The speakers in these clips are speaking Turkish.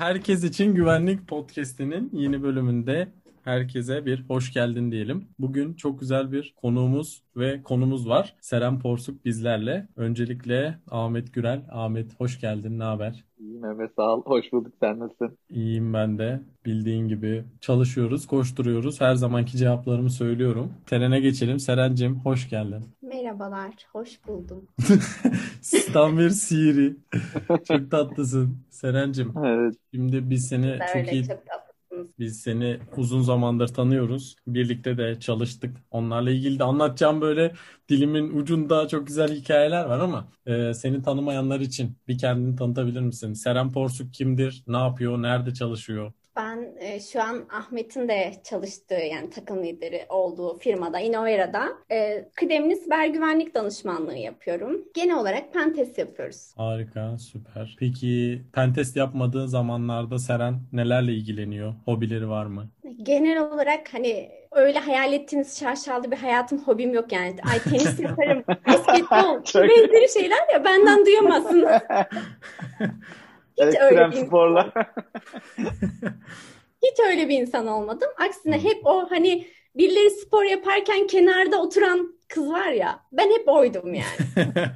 Herkes için Güvenlik Podcast'inin yeni bölümünde herkese bir hoş geldin diyelim. Bugün çok güzel bir konuğumuz ve konumuz var. Seren Porsuk bizlerle. Öncelikle Ahmet Gürel. Ahmet hoş geldin. Ne haber? İyiyim Mehmet sağ ol. Hoş bulduk. Sen nasılsın? İyiyim ben de. Bildiğin gibi çalışıyoruz, koşturuyoruz. Her zamanki cevaplarımı söylüyorum. Terene geçelim. Serencim hoş geldin. Merhabalar, hoş buldum. Tam bir Siri. Çok tatlısın. Serencim. Evet. Şimdi biz seni de çok öyle iyi çok Biz seni uzun zamandır tanıyoruz. Birlikte de çalıştık. Onlarla ilgili de anlatacağım böyle dilimin ucunda çok güzel hikayeler var ama e, seni tanımayanlar için bir kendini tanıtabilir misin? Seren Porsuk kimdir? Ne yapıyor? Nerede çalışıyor? Ben e, şu an Ahmet'in de çalıştığı yani takım lideri olduğu firmada Innovera'da e, kıdemli siber güvenlik danışmanlığı yapıyorum. Genel olarak pentest yapıyoruz. Harika, süper. Peki pentest yapmadığı zamanlarda Seren nelerle ilgileniyor? Hobileri var mı? Genel olarak hani öyle hayal ettiğiniz şaşalı bir hayatım, hobim yok yani. Ay tenis yaparım, basketbol, benzeri şeyler ya benden duyamazsınız. Hiç öyle Ekstrem bir sporlar. Hiç öyle bir insan olmadım. Aksine hep o hani birileri spor yaparken kenarda oturan kız var ya. Ben hep oydum yani.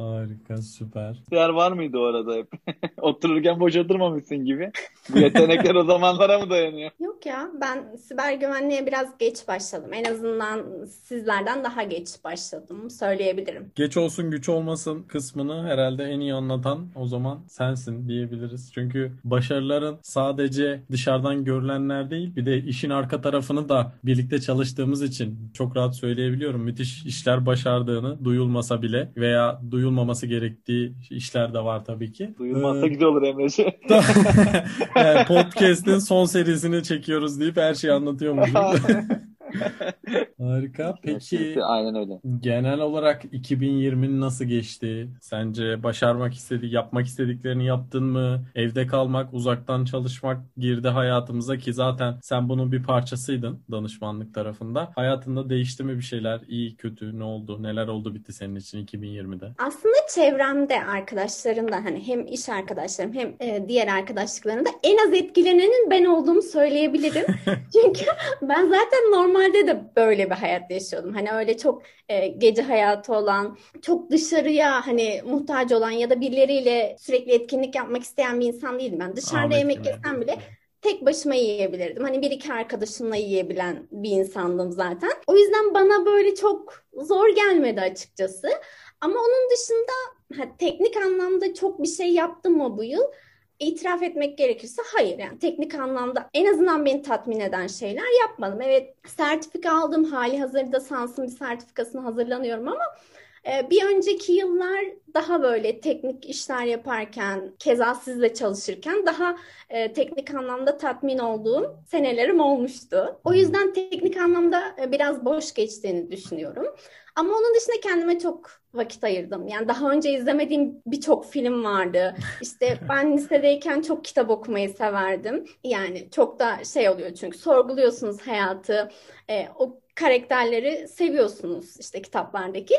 Harika, süper. Yer var mıydı o arada hep? Otururken boş oturmamışsın gibi. Bu yetenekler o zamanlara mı dayanıyor? Yok ya ben siber güvenliğe biraz geç başladım. En azından sizlerden daha geç başladım söyleyebilirim. Geç olsun güç olmasın kısmını herhalde en iyi anlatan o zaman sensin diyebiliriz. Çünkü başarıların sadece dışarıdan görülenler değil bir de işin arka tarafını da birlikte çalıştığımız için çok rahat söyleyebiliyorum. Müthiş işler başardığını duyulmasa bile veya duyulmaması gerektiği işler de var tabii ki. Duyulmazsa Ee, güzel olur Emre'ciğim. yani podcast'in son serisini çekiyoruz deyip her şeyi anlatıyormuşum. Harika. Peki Kesinlikle, Aynen öyle. Genel olarak 2020 nasıl geçti? Sence başarmak istedi, yapmak istediklerini yaptın mı? Evde kalmak, uzaktan çalışmak girdi hayatımıza ki zaten sen bunun bir parçasıydın danışmanlık tarafında. Hayatında değişti mi bir şeyler? İyi, kötü, ne oldu? Neler oldu bitti senin için 2020'de? Aslında çevremde arkadaşlarımda hani hem iş arkadaşlarım hem e, diğer arkadaşlıklarımda en az etkilenenin ben olduğumu söyleyebilirim. Çünkü ben zaten normalde de böyle bir hayat yaşıyordum. Hani öyle çok e, gece hayatı olan, çok dışarıya hani muhtaç olan ya da birileriyle sürekli etkinlik yapmak isteyen bir insan değildim. Ben dışarıda Ahmet yemek yesem bile tek başıma yiyebilirdim. Hani bir iki arkadaşımla yiyebilen bir insandım zaten. O yüzden bana böyle çok zor gelmedi açıkçası. Ama onun dışında ha, teknik anlamda çok bir şey yaptım mı bu yıl? İtiraf etmek gerekirse hayır yani teknik anlamda en azından beni tatmin eden şeyler yapmadım. Evet sertifika aldım hali hazırda Sans'ın bir sertifikasına hazırlanıyorum ama bir önceki yıllar daha böyle teknik işler yaparken keza sizle çalışırken daha e, teknik anlamda tatmin olduğum senelerim olmuştu. O yüzden teknik anlamda e, biraz boş geçtiğini düşünüyorum. Ama onun dışında kendime çok vakit ayırdım. Yani daha önce izlemediğim birçok film vardı. İşte ben lisedeyken çok kitap okumayı severdim. Yani çok da şey oluyor çünkü sorguluyorsunuz hayatı, e, o karakterleri seviyorsunuz işte kitaplardaki.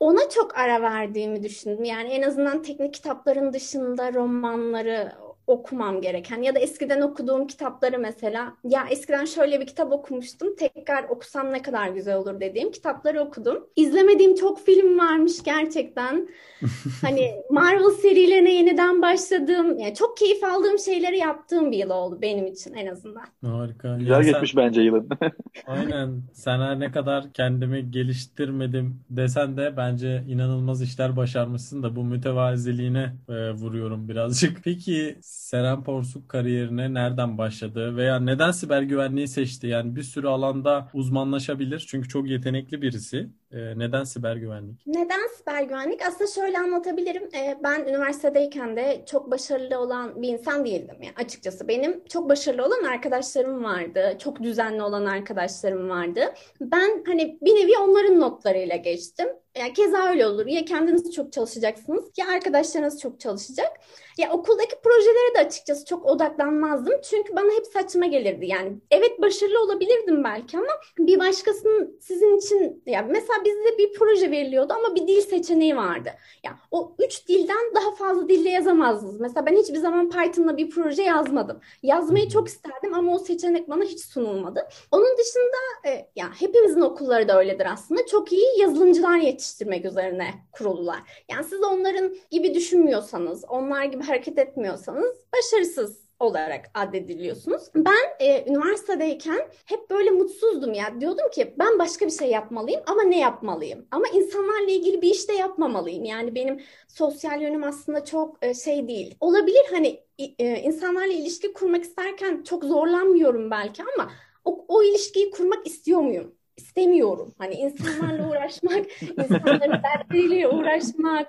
Ona çok ara verdiğimi düşündüm. Yani en azından teknik kitapların dışında romanları okumam gereken ya da eskiden okuduğum kitapları mesela ya eskiden şöyle bir kitap okumuştum tekrar okusam ne kadar güzel olur dediğim kitapları okudum. İzlemediğim çok film varmış gerçekten. Hani Marvel serilerine yeniden başladığım yani çok keyif aldığım şeyleri yaptığım bir yıl oldu benim için en azından. Harika. Güzel Ya sen- geçmiş bence yılın. Aynen. Sen her ne kadar kendimi geliştirmedim desen de bence inanılmaz işler başarmışsın da bu mütevaziliğine e, vuruyorum birazcık. Peki Seren Porsuk kariyerine nereden başladı veya neden siber güvenliği seçti? Yani bir sürü alanda uzmanlaşabilir çünkü çok yetenekli birisi. E, neden siber güvenlik? Neden siber güvenlik? Aslında şöyle anlatabilirim. Ee, ben üniversitedeyken de çok başarılı olan bir insan değildim. Yani açıkçası benim çok başarılı olan arkadaşlarım vardı. Çok düzenli olan arkadaşlarım vardı. Ben hani bir nevi onların notlarıyla geçtim. Yani keza öyle olur. Ya kendiniz çok çalışacaksınız ya arkadaşlarınız çok çalışacak. Ya okuldaki projelere de açıkçası çok odaklanmazdım. Çünkü bana hep saçma gelirdi. Yani evet başarılı olabilirdim belki ama bir başkasının sizin için ya mesela mesela bizde bir proje veriliyordu ama bir dil seçeneği vardı. Ya yani o üç dilden daha fazla dille yazamazdınız. Mesela ben hiçbir zaman Python'la bir proje yazmadım. Yazmayı çok isterdim ama o seçenek bana hiç sunulmadı. Onun dışında e, ya hepimizin okulları da öyledir aslında. Çok iyi yazılımcılar yetiştirmek üzerine kurulular. Yani siz onların gibi düşünmüyorsanız, onlar gibi hareket etmiyorsanız başarısız olarak addediliyorsunuz. Ben e, üniversitedeyken hep böyle mutsuzdum ya. Diyordum ki ben başka bir şey yapmalıyım ama ne yapmalıyım? Ama insanlarla ilgili bir iş de yapmamalıyım. Yani benim sosyal yönüm aslında çok e, şey değil. Olabilir hani e, insanlarla ilişki kurmak isterken çok zorlanmıyorum belki ama o, o ilişkiyi kurmak istiyor muyum? İstemiyorum. Hani insanlarla uğraşmak, insanların dertleriyle uğraşmak.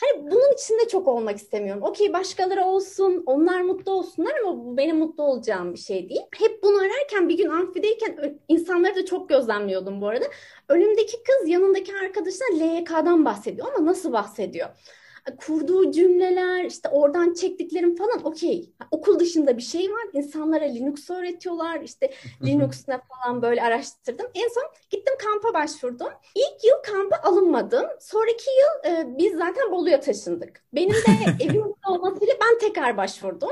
Hani bunun içinde çok olmak istemiyorum. Okey başkaları olsun, onlar mutlu olsunlar ama bu benim mutlu olacağım bir şey değil. Hep bunu ararken bir gün amfideyken insanları da çok gözlemliyordum bu arada. Önümdeki kız yanındaki arkadaşına LYK'dan bahsediyor ama nasıl bahsediyor? Kurduğu cümleler, işte oradan çektiklerim falan okey. Okul dışında bir şey var. İnsanlara Linux öğretiyorlar. İşte Linux'la falan böyle araştırdım. En son gittim kampa başvurdum. İlk yıl kampa alınmadım. Sonraki yıl e, biz zaten Bolu'ya taşındık. Benim de evim olmasıyla ben tekrar başvurdum.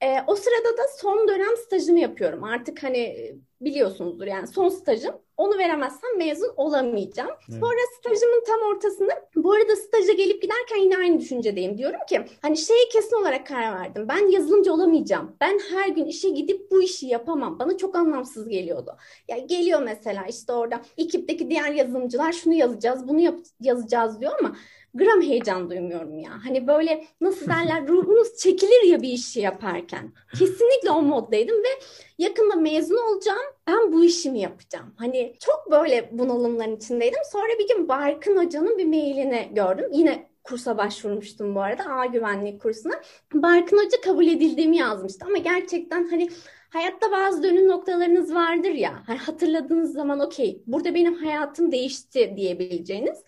E, o sırada da son dönem stajımı yapıyorum. Artık hani biliyorsunuzdur yani son stajım. Onu veremezsem mezun olamayacağım. Evet. Sonra stajımın tam ortasında bu arada staja gelip giderken yine aynı düşüncedeyim. Diyorum ki hani şeye kesin olarak karar verdim. Ben yazılımcı olamayacağım. Ben her gün işe gidip bu işi yapamam. Bana çok anlamsız geliyordu. Ya geliyor mesela işte orada ekipteki diğer yazılımcılar şunu yazacağız, bunu yap- yazacağız diyor ama gram heyecan duymuyorum ya. Hani böyle nasıl derler ruhunuz çekilir ya bir işi yaparken. Kesinlikle o moddaydım ve yakında mezun olacağım. Ben bu işimi yapacağım. Hani çok böyle bunalımların içindeydim. Sonra bir gün Barkın Hoca'nın bir mailini gördüm. Yine kursa başvurmuştum bu arada. A güvenlik kursuna. Barkın Hoca kabul edildiğimi yazmıştı. Ama gerçekten hani hayatta bazı dönüm noktalarınız vardır ya. Hani hatırladığınız zaman okey burada benim hayatım değişti diyebileceğiniz.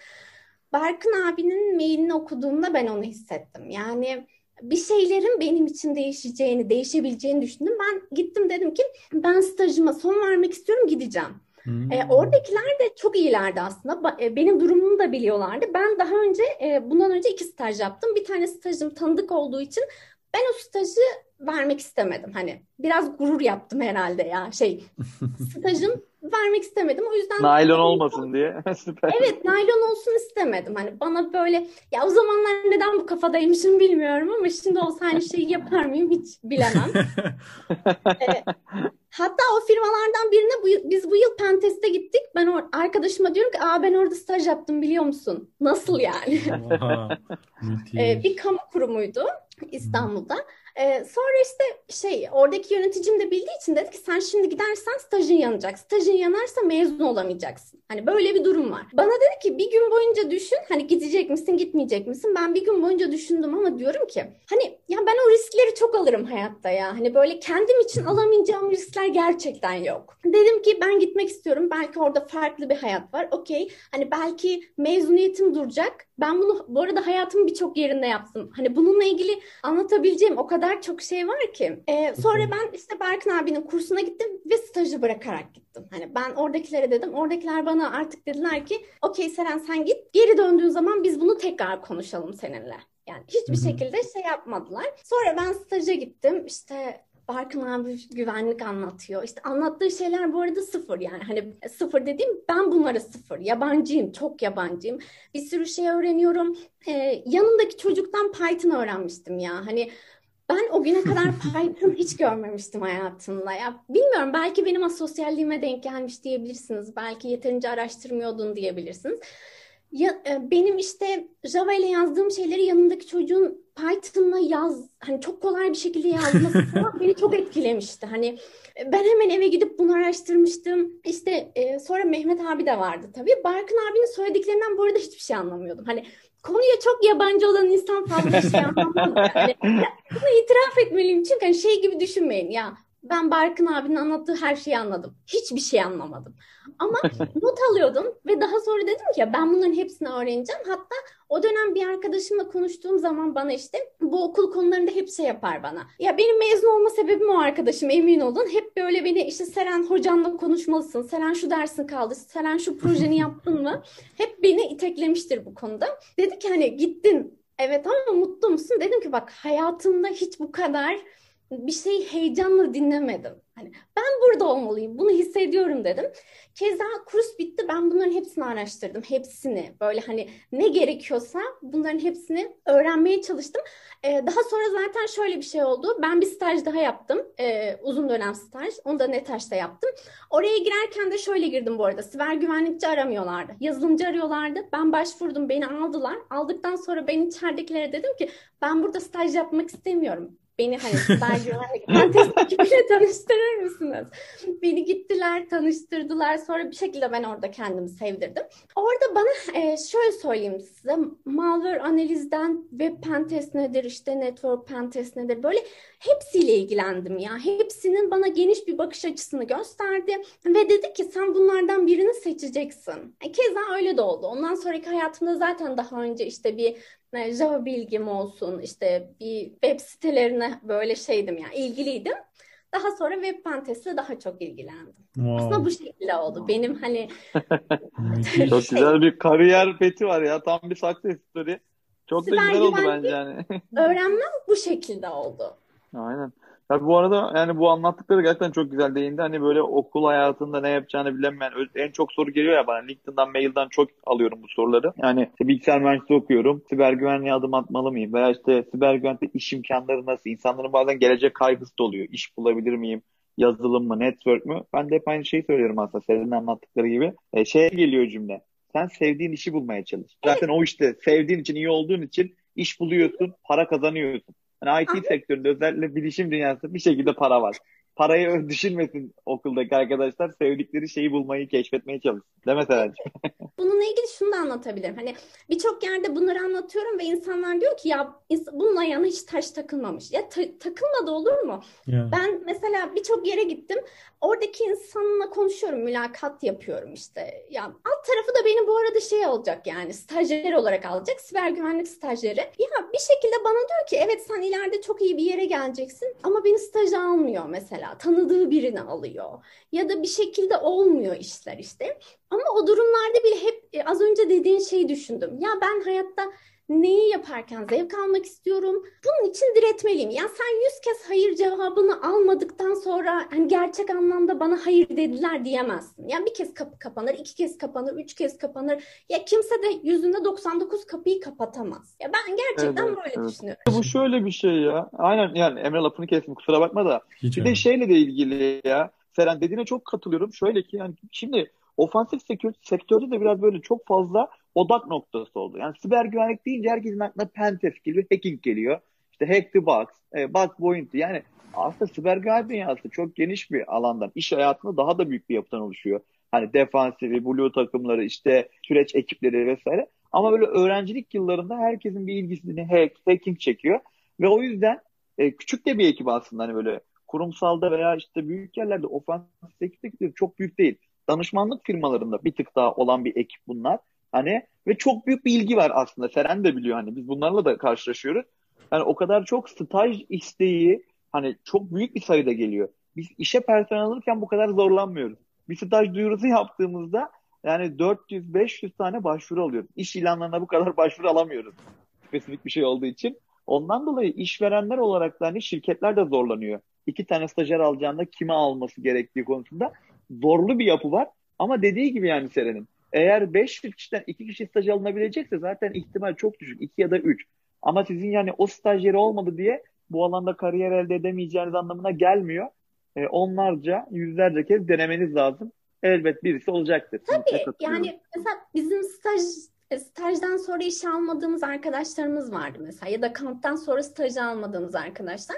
Barkın abinin mailini okuduğumda ben onu hissettim. Yani bir şeylerin benim için değişeceğini, değişebileceğini düşündüm. Ben gittim dedim ki ben stajıma son vermek istiyorum gideceğim. Hmm. E, oradakiler de çok iyilerdi aslında. E, benim durumumu da biliyorlardı. Ben daha önce e, bundan önce iki staj yaptım. Bir tane stajım tanıdık olduğu için ben o stajı vermek istemedim. Hani biraz gurur yaptım herhalde ya. Şey stajım vermek istemedim. O yüzden naylon olmasın diye. Süper. Evet, naylon olsun istemedim. Hani bana böyle ya o zamanlar neden bu kafadaymışım bilmiyorum ama şimdi olsa aynı şeyi yapar mıyım hiç bilemem. ee, hatta o firmalardan birine bu, biz bu yıl Pentest'e gittik. Ben or arkadaşıma diyorum ki, "Aa ben orada staj yaptım biliyor musun?" Nasıl yani? ee, bir kamu kurumuydu İstanbul'da. Ee, sonra işte şey oradaki yöneticim de bildiği için dedi ki sen şimdi gidersen stajın yanacak. Stajın yanarsa mezun olamayacaksın. Hani böyle bir durum var. Bana dedi ki bir gün boyunca düşün hani gidecek misin gitmeyecek misin? Ben bir gün boyunca düşündüm ama diyorum ki hani ya ben o riskleri çok alırım hayatta ya. Hani böyle kendim için alamayacağım riskler gerçekten yok. Dedim ki ben gitmek istiyorum. Belki orada farklı bir hayat var. Okey. Hani belki mezuniyetim duracak. Ben bunu bu arada hayatımın birçok yerinde yaptım. Hani bununla ilgili anlatabileceğim o kadar çok şey var ki. Ee, sonra ben işte Berkin abinin kursuna gittim ve stajı bırakarak gittim. Hani ben oradakilere dedim. Oradakiler bana artık dediler ki okey Seren sen git. Geri döndüğün zaman biz bunu tekrar konuşalım seninle. Yani hiçbir şekilde şey yapmadılar. Sonra ben staja gittim. İşte Barkın abi güvenlik anlatıyor. İşte anlattığı şeyler bu arada sıfır yani. Hani sıfır dediğim ben bunlara sıfır. Yabancıyım, çok yabancıyım. Bir sürü şey öğreniyorum. Ee, yanındaki çocuktan Python öğrenmiştim ya. Hani ben o güne kadar Python hiç görmemiştim hayatımda. Ya bilmiyorum belki benim asosyalliğime denk gelmiş diyebilirsiniz. Belki yeterince araştırmıyordun diyebilirsiniz. Ya, e, benim işte Java ile yazdığım şeyleri yanındaki çocuğun Python'la yaz hani çok kolay bir şekilde yazması falan beni çok etkilemişti. Hani ben hemen eve gidip bunu araştırmıştım. İşte e, sonra Mehmet abi de vardı tabii. Barkın abinin söylediklerinden bu arada hiçbir şey anlamıyordum. Hani konuya çok yabancı olan insan fazla şey anlamaz. Yani, bunu itiraf etmeliyim çünkü hani şey gibi düşünmeyin ya Ben Barkın abinin anlattığı her şeyi anladım. Hiçbir şey anlamadım. Ama not alıyordum ve daha sonra dedim ki ben bunların hepsini öğreneceğim. Hatta o dönem bir arkadaşımla konuştuğum zaman bana işte bu okul konularında hep şey yapar bana. Ya benim mezun olma sebebim o arkadaşım emin olun. Hep böyle beni işte Seren hocanla konuşmalısın. Seren şu dersin kaldı. Seren şu projeni yaptın mı? Hep beni iteklemiştir bu konuda. Dedi ki hani gittin Evet ama mutlu musun? Dedim ki bak hayatımda hiç bu kadar bir şeyi heyecanla dinlemedim. Hani ben burada olmalıyım, bunu hissediyorum dedim. Keza kurs bitti, ben bunların hepsini araştırdım, hepsini. Böyle hani ne gerekiyorsa bunların hepsini öğrenmeye çalıştım. Ee, daha sonra zaten şöyle bir şey oldu. Ben bir staj daha yaptım, ee, uzun dönem staj. Onu da NETAŞ'ta yaptım. Oraya girerken de şöyle girdim bu arada. Siber güvenlikçi aramıyorlardı, yazılımcı arıyorlardı. Ben başvurdum, beni aldılar. Aldıktan sonra ben içeridekilere dedim ki ben burada staj yapmak istemiyorum beni hani güvenlik fantezi ekibiyle tanıştırır mısınız? Beni gittiler, tanıştırdılar. Sonra bir şekilde ben orada kendimi sevdirdim. Orada bana e, şöyle söyleyeyim size. Malware analizden web pentest nedir, işte network pentest nedir böyle hepsiyle ilgilendim ya. Hepsinin bana geniş bir bakış açısını gösterdi ve dedi ki sen bunlardan birini seçeceksin. E, keza öyle de oldu. Ondan sonraki hayatımda zaten daha önce işte bir Java bilgim olsun işte bir web sitelerine böyle şeydim yani ilgiliydim. Daha sonra web pentest'e daha çok ilgilendim. Wow. Aslında bu şekilde oldu. Benim hani. Çok güzel bir kariyer peti var ya. Tam bir success story. Çok da güzel oldu bence yani. öğrenmem bu şekilde oldu. Aynen. Tabii bu arada yani bu anlattıkları gerçekten çok güzel değindi. Hani böyle okul hayatında ne yapacağını bilemeyen en çok soru geliyor ya bana. LinkedIn'dan, mailden çok alıyorum bu soruları. Yani işte bilgisayar mühendisliği okuyorum. Siber güvenliğe adım atmalı mıyım? Veya işte siber güvenlikte iş imkanları nasıl? İnsanların bazen gelecek kaygısı da oluyor. İş bulabilir miyim? Yazılım mı? Network mü? Ben de hep aynı şeyi söylüyorum aslında. Senin anlattıkları gibi. E, şeye geliyor cümle. Sen sevdiğin işi bulmaya çalış. Zaten o işte sevdiğin için, iyi olduğun için iş buluyorsun, para kazanıyorsun. Hani IT sektöründe özellikle bilişim dünyasında bir şekilde para var. Parayı düşünmesin okuldaki arkadaşlar. Sevdikleri şeyi bulmayı, keşfetmeye çalışsın. Değil mi Seren'ciğim? Bununla ilgili şunu da anlatabilirim. Hani birçok yerde bunları anlatıyorum ve insanlar diyor ki ya bunun ayağına hiç taş takılmamış. Ya ta- takılmadı olur mu? Ya. Ben mesela birçok yere gittim. Oradaki insanla konuşuyorum, mülakat yapıyorum işte. Ya alt tarafı da beni bu arada şey olacak yani stajyer olarak alacak. Siber güvenlik stajyeri. Ya bir şekilde bana diyor ki evet sen ileride çok iyi bir yere geleceksin ama beni staja almıyor mesela. Tanıdığı birini alıyor. Ya da bir şekilde olmuyor işler işte. Ama o durumlarda bile hep dediğin şeyi düşündüm. Ya ben hayatta neyi yaparken zevk almak istiyorum. Bunun için diretmeliyim. Ya sen yüz kez hayır cevabını almadıktan sonra hani gerçek anlamda bana hayır dediler diyemezsin. Yani bir kez kapı kapanır, iki kez kapanır, üç kez kapanır. Ya kimse de yüzünde 99 kapıyı kapatamaz. Ya ben gerçekten Evet, böyle evet. düşünüyorum. Bu şöyle bir şey ya. Aynen yani Emre lafını kestim kusura bakma da. Hiç Bir öyle. de şeyle de ilgili ya. Seren dediğine çok katılıyorum. Şöyle ki yani şimdi ofansif sektör, sektörde de biraz böyle çok fazla odak noktası oldu. Yani siber güvenlik deyince herkesin aklına pentest geliyor, hacking geliyor. İşte hack the box, e, bug bounty. Yani aslında siber güvenlik dünyası çok geniş bir alandan, iş hayatında daha da büyük bir yapıdan oluşuyor. Hani defansifi, blue takımları, işte süreç ekipleri vesaire. Ama böyle öğrencilik yıllarında herkesin bir ilgisini hack, hacking çekiyor. Ve o yüzden e, küçük de bir ekip aslında hani böyle kurumsalda veya işte büyük yerlerde ofansif ekipte çok büyük değil. Danışmanlık firmalarında bir tık daha olan bir ekip bunlar. Hani ve çok büyük bir ilgi var aslında. Seren de biliyor hani biz bunlarla da karşılaşıyoruz. Yani o kadar çok staj isteği hani çok büyük bir sayıda geliyor. Biz işe personel alırken bu kadar zorlanmıyoruz. Bir staj duyurusu yaptığımızda yani 400-500 tane başvuru alıyoruz. İş ilanlarına bu kadar başvuru alamıyoruz. Spesifik bir şey olduğu için. Ondan dolayı işverenler olarak da hani şirketler de zorlanıyor. İki tane stajyer alacağında kime alması gerektiği konusunda zorlu bir yapı var. Ama dediği gibi yani Seren'in eğer 500 kişiden 2 kişi staj alınabilecekse zaten ihtimal çok düşük. 2 ya da 3. Ama sizin yani o stajyeri olmadı diye bu alanda kariyer elde edemeyeceğiniz anlamına gelmiyor. E, onlarca, yüzlerce kez denemeniz lazım. Elbet birisi olacaktır. Tabii yani mesela bizim staj stajdan sonra işe almadığımız arkadaşlarımız vardı mesela ya da kamptan sonra stajı almadığımız arkadaşlar.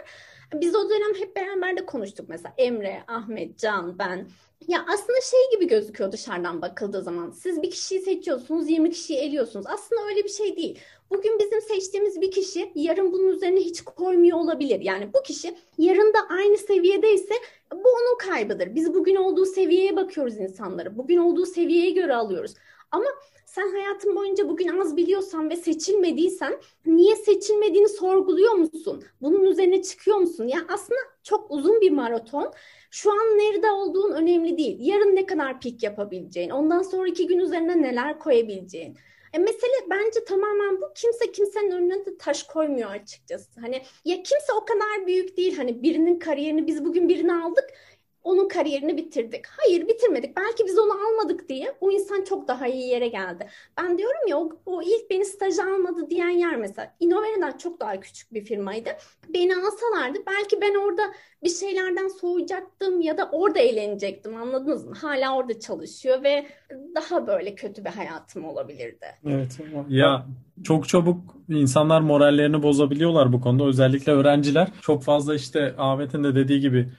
Biz o dönem hep beraber de konuştuk mesela Emre, Ahmet, Can, ben. Ya aslında şey gibi gözüküyor dışarıdan bakıldığı zaman. Siz bir kişiyi seçiyorsunuz, 20 kişiyi eliyorsunuz. Aslında öyle bir şey değil. bugün bizim seçtiğimiz bir kişi yarın bunun üzerine hiç koymuyor olabilir. Yani bu kişi yarın da aynı seviyedeyse bu onun kaybıdır. Biz bugün olduğu seviyeye bakıyoruz insanları. Bugün olduğu seviyeye göre alıyoruz. Ama sen hayatın boyunca bugün az biliyorsan ve seçilmediysen niye seçilmediğini sorguluyor musun? Bunun üzerine çıkıyor musun? Yani aslında çok uzun bir maraton. Şu an nerede olduğun önemli değil. Yarın ne kadar pik yapabileceğin, ondan sonraki gün üzerine neler koyabileceğin. E mesele bence tamamen bu. Kimse kimsenin önüne de taş koymuyor açıkçası. Hani ya kimse o kadar büyük değil. Hani birinin kariyerini biz bugün birini aldık onun kariyerini bitirdik. Hayır bitirmedik. Belki biz onu almadık diye o insan çok daha iyi yere geldi. Ben diyorum ya o, o ilk beni staja almadı diyen yer mesela Innovare'den çok daha küçük bir firmaydı. Beni alsalardı belki ben orada bir şeylerden soğuyacaktım ya da orada eğlenecektim anladınız mı? Hala orada çalışıyor ve daha böyle kötü bir hayatım olabilirdi. Evet ya çok çabuk insanlar morallerini bozabiliyorlar bu konuda. Özellikle öğrenciler çok fazla işte Ahmet'in de dediği gibi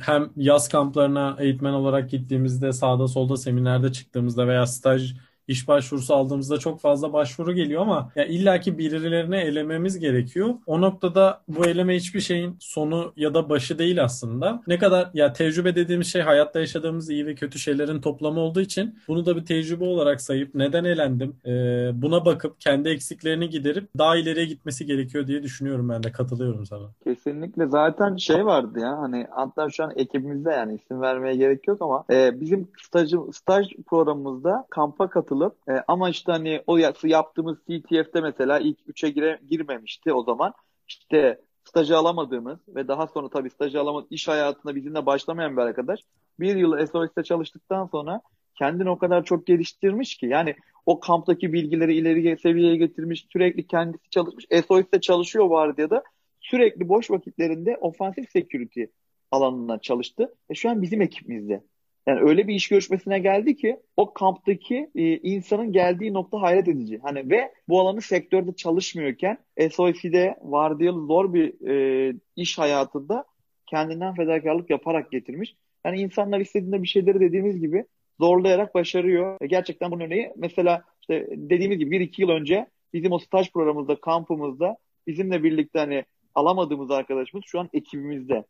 hem yaz kamplarına eğitmen olarak gittiğimizde sağda solda seminerde çıktığımızda veya staj iş başvurusu aldığımızda çok fazla başvuru geliyor ama ya illaki birilerini elememiz gerekiyor. O noktada bu eleme hiçbir şeyin sonu ya da başı değil aslında. Ne kadar ya tecrübe dediğimiz şey hayatta yaşadığımız iyi ve kötü şeylerin toplamı olduğu için bunu da bir tecrübe olarak sayıp neden elendim e, buna bakıp kendi eksiklerini giderip daha ileriye gitmesi gerekiyor diye düşünüyorum ben de katılıyorum sana. Kesinlikle zaten şey vardı ya hani hatta şu an ekibimizde yani isim vermeye gerek yok ama e, bizim stajı, staj programımızda kampa katılıp katılıp e, ama işte hani o yaptığımız CTF'de mesela ilk 3'e gire, girmemişti o zaman. İşte stajı alamadığımız ve daha sonra tabii stajı alamadığımız iş hayatında bizimle başlamayan bir arkadaş bir yıl SOS'te çalıştıktan sonra kendini o kadar çok geliştirmiş ki yani o kamptaki bilgileri ileri seviyeye getirmiş, sürekli kendisi çalışmış. SOS'te çalışıyor vardı ya da sürekli boş vakitlerinde ofansif security alanına çalıştı. E şu an bizim ekibimizde. Yani öyle bir iş görüşmesine geldi ki o kamptaki e, insanın geldiği nokta hayret edici. Hani ve bu alanı sektörde çalışmıyorken SOF'de vardiyalı zor bir e, iş hayatında kendinden fedakarlık yaparak getirmiş. Yani insanlar istediğinde bir şeyleri dediğimiz gibi zorlayarak başarıyor. E, gerçekten bunun örneği mesela işte dediğimiz gibi bir iki yıl önce bizim o staj programımızda, kampımızda bizimle birlikte hani alamadığımız arkadaşımız şu an ekibimizde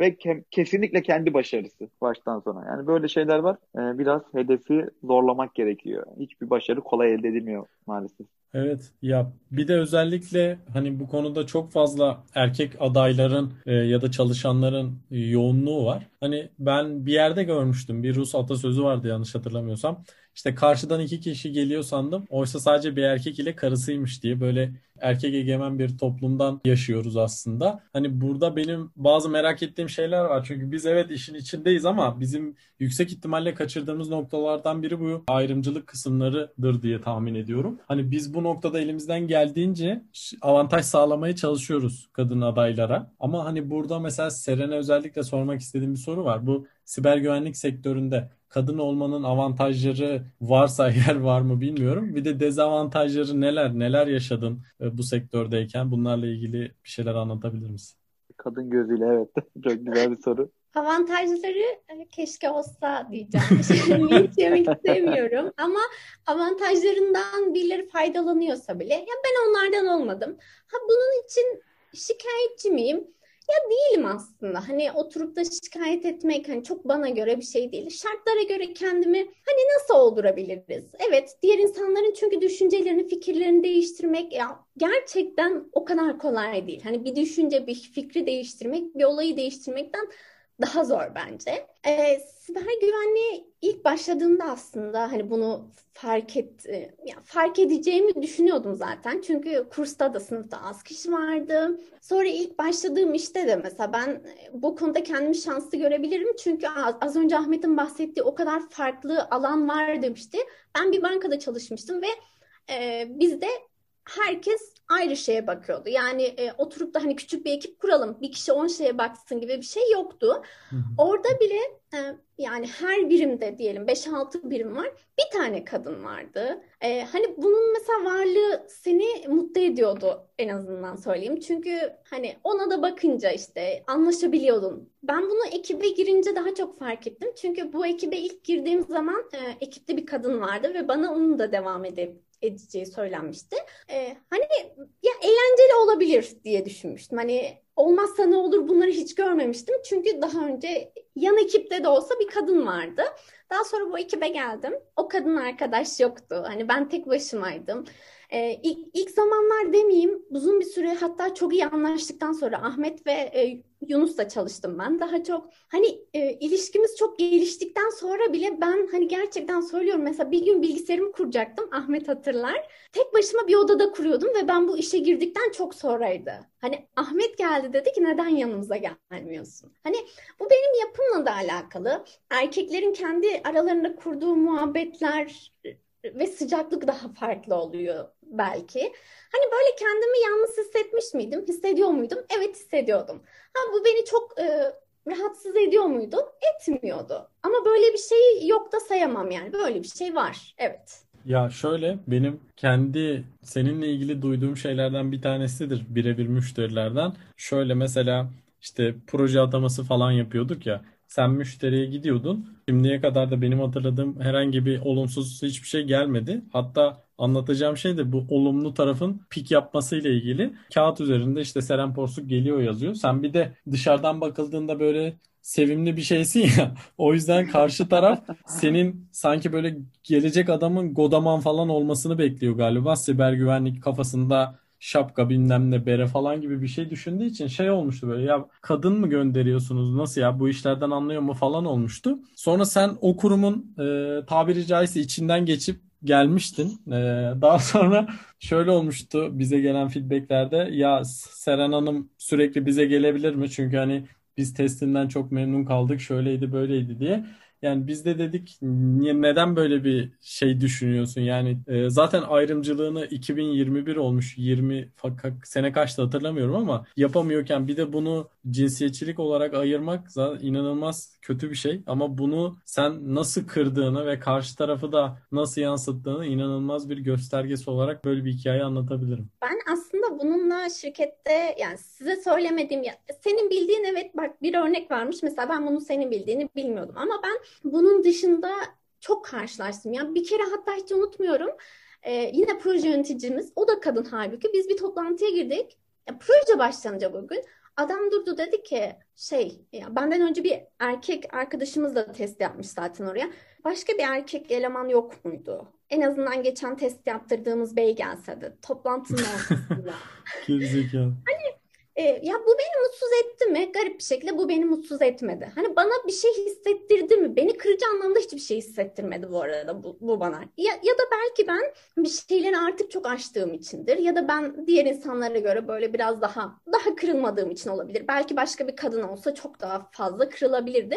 ve ke- kesinlikle kendi başarısı baştan sona. Yani böyle şeyler var. Ee, biraz hedefi zorlamak gerekiyor. Hiçbir başarı kolay elde edilmiyor maalesef. Evet ya bir de özellikle hani bu konuda çok fazla erkek adayların e, ya da çalışanların yoğunluğu var. Hani ben bir yerde görmüştüm bir Rus atasözü vardı yanlış hatırlamıyorsam. İşte karşıdan iki kişi geliyor sandım. Oysa sadece bir erkek ile karısıymış diye böyle erkek egemen bir toplumdan yaşıyoruz aslında. Hani burada benim bazı merak ettiğim şeyler var. Çünkü biz evet işin içindeyiz ama bizim yüksek ihtimalle kaçırdığımız noktalardan biri bu ayrımcılık kısımlarıdır diye tahmin ediyorum. Hani biz bu noktada elimizden geldiğince avantaj sağlamaya çalışıyoruz kadın adaylara. Ama hani burada mesela Seren'e özellikle sormak istediğim bir soru var. Bu siber güvenlik sektöründe kadın olmanın avantajları varsa eğer var mı bilmiyorum. Bir de dezavantajları neler? Neler yaşadın e, bu sektördeyken? Bunlarla ilgili bir şeyler anlatabilir misin? Kadın gözüyle evet. Çok güzel bir soru. Avantajları e, keşke olsa diyeceğim. Linç yemek istemiyorum. Ama avantajlarından birileri faydalanıyorsa bile ya ben onlardan olmadım. Ha bunun için şikayetçi miyim? Ya değilim aslında. Hani oturup da şikayet etmek hani çok bana göre bir şey değil. Şartlara göre kendimi hani nasıl oldurabiliriz? Evet, diğer insanların çünkü düşüncelerini, fikirlerini değiştirmek ya gerçekten o kadar kolay değil. Hani bir düşünce, bir fikri değiştirmek, bir olayı değiştirmekten daha zor bence. Ee, siber güvenliğe ilk başladığımda aslında hani bunu fark et e, ya fark edeceğimi düşünüyordum zaten. Çünkü kursta da sınıfta az kişi vardı. Sonra ilk başladığım işte de mesela ben e, bu konuda kendimi şanslı görebilirim. Çünkü az, az önce Ahmet'in bahsettiği o kadar farklı alan var demişti. Ben bir bankada çalışmıştım ve e, bizde herkes ayrı şeye bakıyordu. Yani e, oturup da hani küçük bir ekip kuralım, bir kişi on şeye baksın gibi bir şey yoktu. Orada bile e, yani her birimde diyelim 5-6 birim var. Bir tane kadın vardı. E, hani bunun mesela varlığı seni mutlu ediyordu en azından söyleyeyim. Çünkü hani ona da bakınca işte anlaşabiliyordun. Ben bunu ekibe girince daha çok fark ettim. Çünkü bu ekibe ilk girdiğim zaman e, ekipte bir kadın vardı ve bana onun da devam edip edeceği söylenmişti. Ee, hani ya eğlenceli olabilir diye düşünmüştüm. Hani olmazsa ne olur bunları hiç görmemiştim. Çünkü daha önce yan ekipte de olsa bir kadın vardı. Daha sonra bu ekibe geldim. O kadın arkadaş yoktu. Hani ben tek başımaydım. Ee, ilk, ilk zamanlar demeyeyim uzun bir süre hatta çok iyi anlaştıktan sonra Ahmet ve e, Yunus'la çalıştım ben. Daha çok hani e, ilişkimiz çok geliştikten sonra bile ben hani gerçekten söylüyorum mesela bir gün bilgisayarımı kuracaktım Ahmet hatırlar. Tek başıma bir odada kuruyordum ve ben bu işe girdikten çok sonraydı. Hani Ahmet geldi dedi ki neden yanımıza gelmiyorsun? Hani bu benim yapımla da alakalı. Erkeklerin kendi aralarında kurduğu muhabbetler ve sıcaklık daha farklı oluyor belki. Hani böyle kendimi yalnız hissetmiş miydim? Hissediyor muydum? Evet hissediyordum. Ha bu beni çok e, rahatsız ediyor muydu? Etmiyordu. Ama böyle bir şey yok da sayamam yani. Böyle bir şey var. Evet. Ya şöyle benim kendi seninle ilgili duyduğum şeylerden bir tanesidir birebir müşterilerden. Şöyle mesela işte proje ataması falan yapıyorduk ya. Sen müşteriye gidiyordun. Şimdiye kadar da benim hatırladığım herhangi bir olumsuz hiçbir şey gelmedi. Hatta anlatacağım şey de bu olumlu tarafın pik yapmasıyla ilgili. Kağıt üzerinde işte Seren Porsuk geliyor yazıyor. Sen bir de dışarıdan bakıldığında böyle sevimli bir şeysin ya. O yüzden karşı taraf senin sanki böyle gelecek adamın Godaman falan olmasını bekliyor galiba. Siber güvenlik kafasında şapka bilmem ne bere falan gibi bir şey düşündüğü için şey olmuştu böyle ya kadın mı gönderiyorsunuz nasıl ya bu işlerden anlıyor mu falan olmuştu. Sonra sen o kurumun e, tabiri caizse içinden geçip gelmiştin. E, daha sonra şöyle olmuştu bize gelen feedbacklerde ya Seren Hanım sürekli bize gelebilir mi? Çünkü hani biz testinden çok memnun kaldık şöyleydi böyleydi diye. Yani biz de dedik niye neden böyle bir şey düşünüyorsun? Yani e, zaten ayrımcılığını 2021 olmuş 20 sene kaçtı hatırlamıyorum ama yapamıyorken bir de bunu cinsiyetçilik olarak ayırmak inanılmaz kötü bir şey. Ama bunu sen nasıl kırdığını ve karşı tarafı da nasıl yansıttığını inanılmaz bir göstergesi olarak böyle bir hikaye anlatabilirim. Ben aslında bununla şirkette yani size söylemediğim ya senin bildiğin evet bak bir örnek varmış. Mesela ben bunu senin bildiğini bilmiyordum ama ben bunun dışında çok karşılaştım. Yani bir kere hatta hiç unutmuyorum. Ee, yine proje yöneticimiz, o da kadın halbuki. Biz bir toplantıya girdik. Ya, proje başlanacak o gün. Adam durdu dedi ki şey ya benden önce bir erkek arkadaşımız da test yapmış zaten oraya. Başka bir erkek eleman yok muydu? En azından geçen test yaptırdığımız bey gelse de toplantının ortasında. Gerizekalı. Hani e, ya bu beni mutsuz etti mi? Garip bir şekilde bu beni mutsuz etmedi. Hani bana bir şey hissettirdi mi? Beni kırıcı anlamda hiçbir şey hissettirmedi bu arada bu, bu bana. Ya, ya da belki ben bir şeyleri artık çok aştığım içindir. Ya da ben diğer insanlara göre böyle biraz daha daha kırılmadığım için olabilir. Belki başka bir kadın olsa çok daha fazla kırılabilirdi.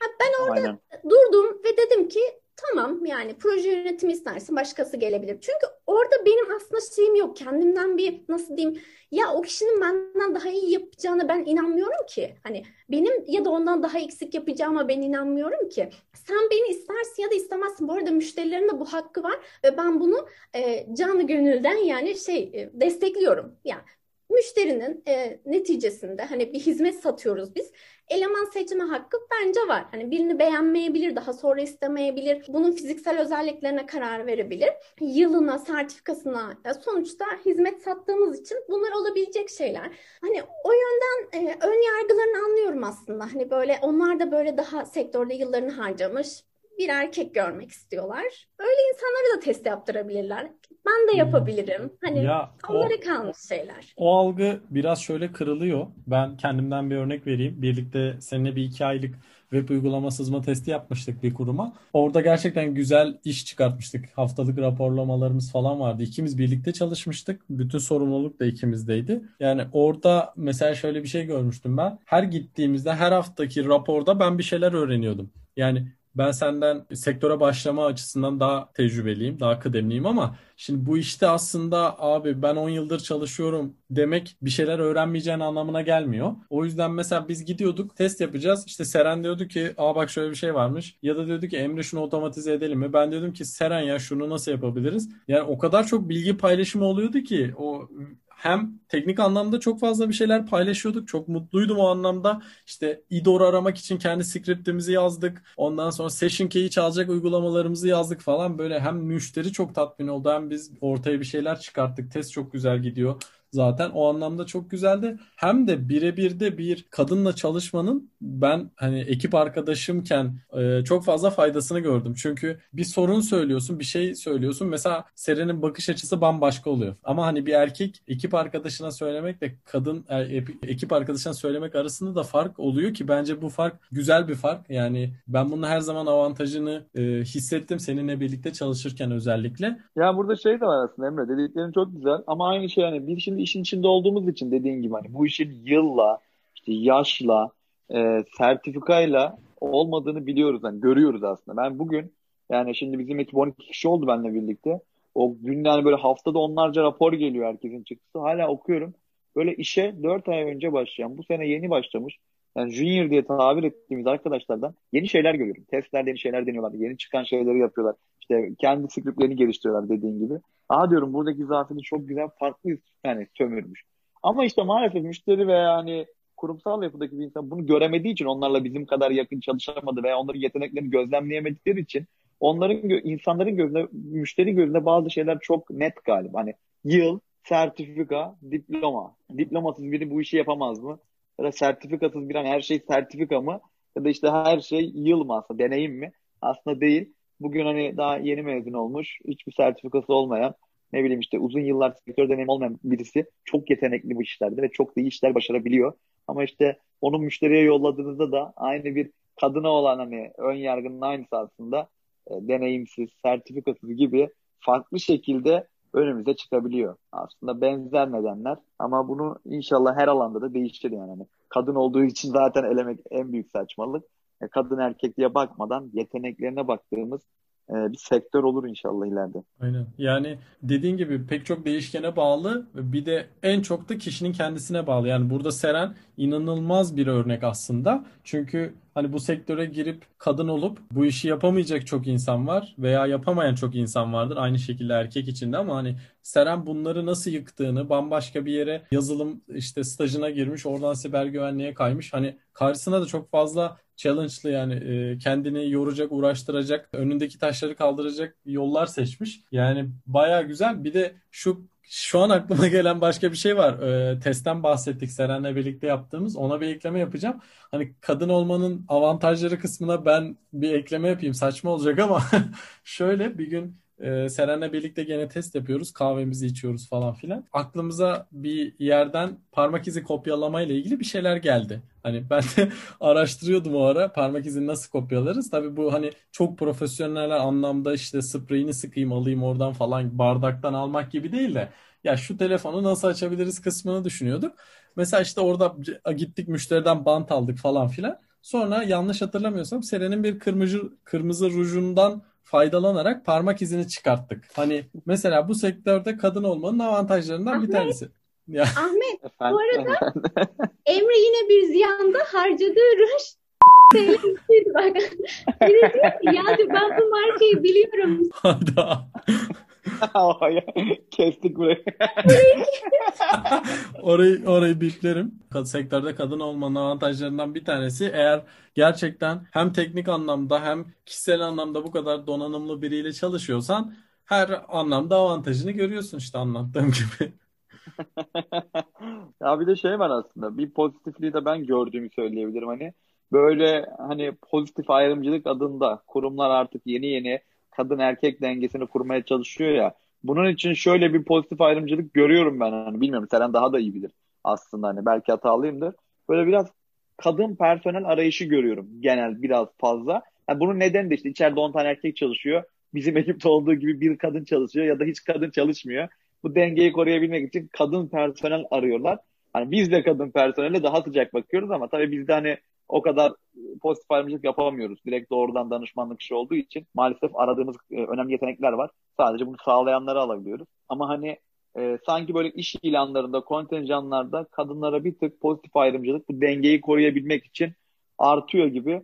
Ha, ben orada Aynen. durdum ve dedim ki Tamam yani proje yönetimi istersin başkası gelebilir. Çünkü orada benim aslında şeyim yok. Kendimden bir nasıl diyeyim ya o kişinin benden daha iyi yapacağına ben inanmıyorum ki. Hani benim ya da ondan daha eksik yapacağıma ben inanmıyorum ki. Sen beni istersin ya da istemezsin. Bu arada müşterilerin de bu hakkı var ve ben bunu e, canı gönülden yani şey e, destekliyorum. Yani müşterinin e, neticesinde hani bir hizmet satıyoruz biz. Eleman seçme hakkı bence var. Hani birini beğenmeyebilir, daha sonra istemeyebilir. Bunun fiziksel özelliklerine karar verebilir. Yılına, sertifikasına sonuçta hizmet sattığımız için bunlar olabilecek şeyler. Hani o yönden e, ön yargılarını anlıyorum aslında. Hani böyle onlar da böyle daha sektörde yıllarını harcamış bir erkek görmek istiyorlar. Öyle insanlara da test yaptırabilirler. Ben de yapabilirim. Hani ya, onlara o, kalmış şeyler. O algı biraz şöyle kırılıyor. Ben kendimden bir örnek vereyim. Birlikte seninle bir iki aylık web uygulama sızma testi yapmıştık bir kuruma. Orada gerçekten güzel iş çıkartmıştık. Haftalık raporlamalarımız falan vardı. İkimiz birlikte çalışmıştık. Bütün sorumluluk da ikimizdeydi. Yani orada mesela şöyle bir şey görmüştüm ben. Her gittiğimizde her haftaki raporda ben bir şeyler öğreniyordum. Yani ben senden sektöre başlama açısından daha tecrübeliyim, daha kıdemliyim ama şimdi bu işte aslında abi ben 10 yıldır çalışıyorum demek bir şeyler öğrenmeyeceğin anlamına gelmiyor. O yüzden mesela biz gidiyorduk test yapacağız. İşte Seren diyordu ki aa bak şöyle bir şey varmış. Ya da diyordu ki Emre şunu otomatize edelim mi? Ben diyordum ki Seren ya şunu nasıl yapabiliriz? Yani o kadar çok bilgi paylaşımı oluyordu ki o hem teknik anlamda çok fazla bir şeyler paylaşıyorduk. Çok mutluydum o anlamda. İşte IDOR aramak için kendi scriptimizi yazdık. Ondan sonra Session Key'i çalacak uygulamalarımızı yazdık falan. Böyle hem müşteri çok tatmin oldu hem biz ortaya bir şeyler çıkarttık. Test çok güzel gidiyor zaten o anlamda çok güzeldi. Hem de birebir de bir kadınla çalışmanın ben hani ekip arkadaşımken e, çok fazla faydasını gördüm. Çünkü bir sorun söylüyorsun, bir şey söylüyorsun. Mesela Seren'in bakış açısı bambaşka oluyor. Ama hani bir erkek ekip arkadaşına söylemekle kadın e, ekip arkadaşına söylemek arasında da fark oluyor ki bence bu fark güzel bir fark. Yani ben bunun her zaman avantajını e, hissettim seninle birlikte çalışırken özellikle. Ya burada şey de var aslında Emre dediklerin çok güzel ama aynı şey hani bir şimdi işin içinde olduğumuz için dediğin gibi hani bu işin yılla, işte yaşla, e, sertifikayla olmadığını biliyoruz. Hani görüyoruz aslında. Ben bugün yani şimdi bizim ekip 12 kişi oldu benimle birlikte. O gün yani böyle haftada onlarca rapor geliyor herkesin çıktısı. Hala okuyorum. Böyle işe 4 ay önce başlayan, bu sene yeni başlamış. Yani junior diye tabir ettiğimiz arkadaşlardan yeni şeyler görüyorum. Testlerde yeni şeyler deniyorlar. Yeni çıkan şeyleri yapıyorlar. İşte kendi scriptlerini geliştiriyorlar dediğin gibi. Aa diyorum buradaki zafiyeti çok güzel farklı yani sömürmüş. Ama işte maalesef müşteri veya hani kurumsal yapıdaki bir insan bunu göremediği için onlarla bizim kadar yakın çalışamadı veya onların yeteneklerini gözlemleyemedikleri için onların insanların gözünde müşteri gözünde bazı şeyler çok net galiba. Hani yıl, sertifika, diploma. Diplomasız biri bu işi yapamaz mı? Ya da sertifikasız bir an her şey sertifika mı? Ya da işte her şey yıl mı aslında deneyim mi? Aslında değil. Bugün hani daha yeni mezun olmuş, hiçbir sertifikası olmayan, ne bileyim işte uzun yıllar sektör deneyim olmayan birisi çok yetenekli bu işlerde ve çok da iyi işler başarabiliyor. Ama işte onu müşteriye yolladığınızda da aynı bir kadına olan hani ön yargının aynısı aslında e, deneyimsiz, sertifikasız gibi farklı şekilde önümüze çıkabiliyor. Aslında benzer nedenler ama bunu inşallah her alanda da değiştir yani. Hani kadın olduğu için zaten elemek en büyük saçmalık. E, kadın erkek diye bakmadan yeteneklerine baktığımız e, bir sektör olur inşallah ileride. Aynen. Yani dediğin gibi pek çok değişkene bağlı bir de en çok da kişinin kendisine bağlı. Yani burada Seren inanılmaz bir örnek aslında. Çünkü hani bu sektöre girip kadın olup bu işi yapamayacak çok insan var veya yapamayan çok insan vardır. Aynı şekilde erkek içinde ama hani Seren bunları nasıl yıktığını bambaşka bir yere yazılım işte stajına girmiş oradan siber güvenliğe kaymış. Hani karşısına da çok fazla challenge'lı yani e, kendini yoracak, uğraştıracak, önündeki taşları kaldıracak yollar seçmiş. Yani baya güzel. Bir de şu şu an aklıma gelen başka bir şey var. E, testten bahsettik Seren'le birlikte yaptığımız. Ona bir ekleme yapacağım. Hani kadın olmanın avantajları kısmına ben bir ekleme yapayım. Saçma olacak ama şöyle bir gün ee, Seren'le birlikte gene test yapıyoruz. Kahvemizi içiyoruz falan filan. Aklımıza bir yerden parmak izi kopyalama ile ilgili bir şeyler geldi. Hani ben de araştırıyordum o ara parmak izini nasıl kopyalarız. Tabii bu hani çok profesyonel anlamda işte spreyini sıkayım alayım oradan falan bardaktan almak gibi değil de ya şu telefonu nasıl açabiliriz kısmını düşünüyorduk. Mesela işte orada gittik müşteriden bant aldık falan filan. Sonra yanlış hatırlamıyorsam Seren'in bir kırmızı kırmızı rujundan faydalanarak parmak izini çıkarttık. Hani mesela bu sektörde kadın olmanın avantajlarından Ahmet, bir tanesi. Ya. Ahmet Efendim? bu arada Emre yine bir ziyanda harcadığı ruj bak. Biri diyor ki ya ben bu markayı biliyorum. Kestik burayı. orayı orayı biplerim. Sektörde kadın olmanın avantajlarından bir tanesi eğer gerçekten hem teknik anlamda hem kişisel anlamda bu kadar donanımlı biriyle çalışıyorsan her anlamda avantajını görüyorsun işte anlattığım gibi. ya bir de şey var aslında. Bir pozitifliği de ben gördüğümü söyleyebilirim hani. Böyle hani pozitif ayrımcılık adında kurumlar artık yeni yeni kadın erkek dengesini kurmaya çalışıyor ya. Bunun için şöyle bir pozitif ayrımcılık görüyorum ben. Hani bilmiyorum Seren daha da iyi bilir aslında hani belki hatalıyımdır. Böyle biraz kadın personel arayışı görüyorum genel biraz fazla. Yani bunun nedeni de işte içeride 10 tane erkek çalışıyor. Bizim ekipte olduğu gibi bir kadın çalışıyor ya da hiç kadın çalışmıyor. Bu dengeyi koruyabilmek için kadın personel arıyorlar. Hani biz de kadın personele daha sıcak bakıyoruz ama tabii bizde hani o kadar pozitif ayrımcılık yapamıyoruz. Direkt doğrudan danışmanlık işi olduğu için maalesef aradığımız e, önemli yetenekler var. Sadece bunu sağlayanları alabiliyoruz. Ama hani e, sanki böyle iş ilanlarında, kontenjanlarda kadınlara bir tık pozitif ayrımcılık bu dengeyi koruyabilmek için artıyor gibi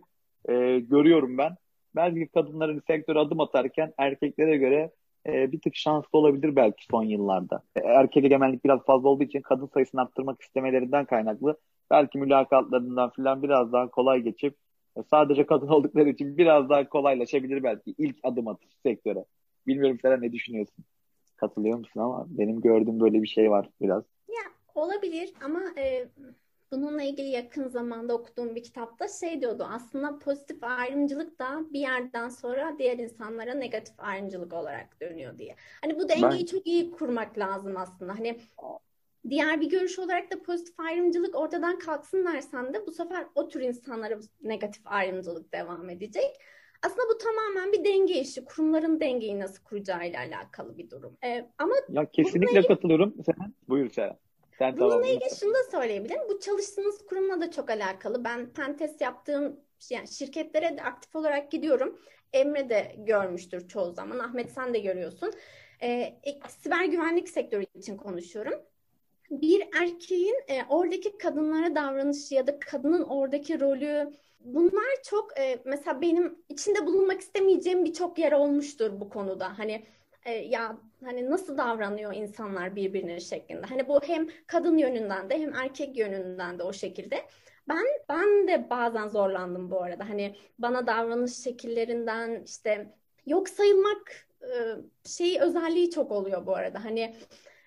e, görüyorum ben. Belki kadınların sektöre adım atarken erkeklere göre e, bir tık şanslı olabilir belki son yıllarda. E, erkek egemenlik biraz fazla olduğu için kadın sayısını arttırmak istemelerinden kaynaklı belki mülakatlarından falan biraz daha kolay geçip e, sadece kadın oldukları için biraz daha kolaylaşabilir belki ilk adım atış sektöre. Bilmiyorum Seren ne düşünüyorsun? Katılıyor musun ama benim gördüğüm böyle bir şey var biraz. Ya olabilir ama e, bununla ilgili yakın zamanda okuduğum bir kitapta şey diyordu aslında pozitif ayrımcılık da bir yerden sonra diğer insanlara negatif ayrımcılık olarak dönüyor diye. Hani bu dengeyi ben... çok iyi kurmak lazım aslında. Hani diğer bir görüş olarak da pozitif ayrımcılık ortadan kalksın dersen de bu sefer o tür insanlara negatif ayrımcılık devam edecek. Aslında bu tamamen bir denge işi. Kurumların dengeyi nasıl kuracağıyla alakalı bir durum. Ee, ama ya kesinlikle ilgili... katılıyorum. Sen buyur sen. Sen Bununla tamam. ilgili şunu da söyleyebilirim. Bu çalıştığınız kurumla da çok alakalı. Ben pentest yaptığım yani şirketlere de aktif olarak gidiyorum. Emre de görmüştür çoğu zaman. Ahmet sen de görüyorsun. Ee, siber güvenlik sektörü için konuşuyorum bir erkeğin e, oradaki kadınlara davranışı ya da kadının oradaki rolü bunlar çok e, mesela benim içinde bulunmak istemeyeceğim birçok yer olmuştur bu konuda. Hani e, ya hani nasıl davranıyor insanlar birbirine şeklinde. Hani bu hem kadın yönünden de hem erkek yönünden de o şekilde. Ben ben de bazen zorlandım bu arada. Hani bana davranış şekillerinden işte yok sayılmak e, şeyi özelliği çok oluyor bu arada. Hani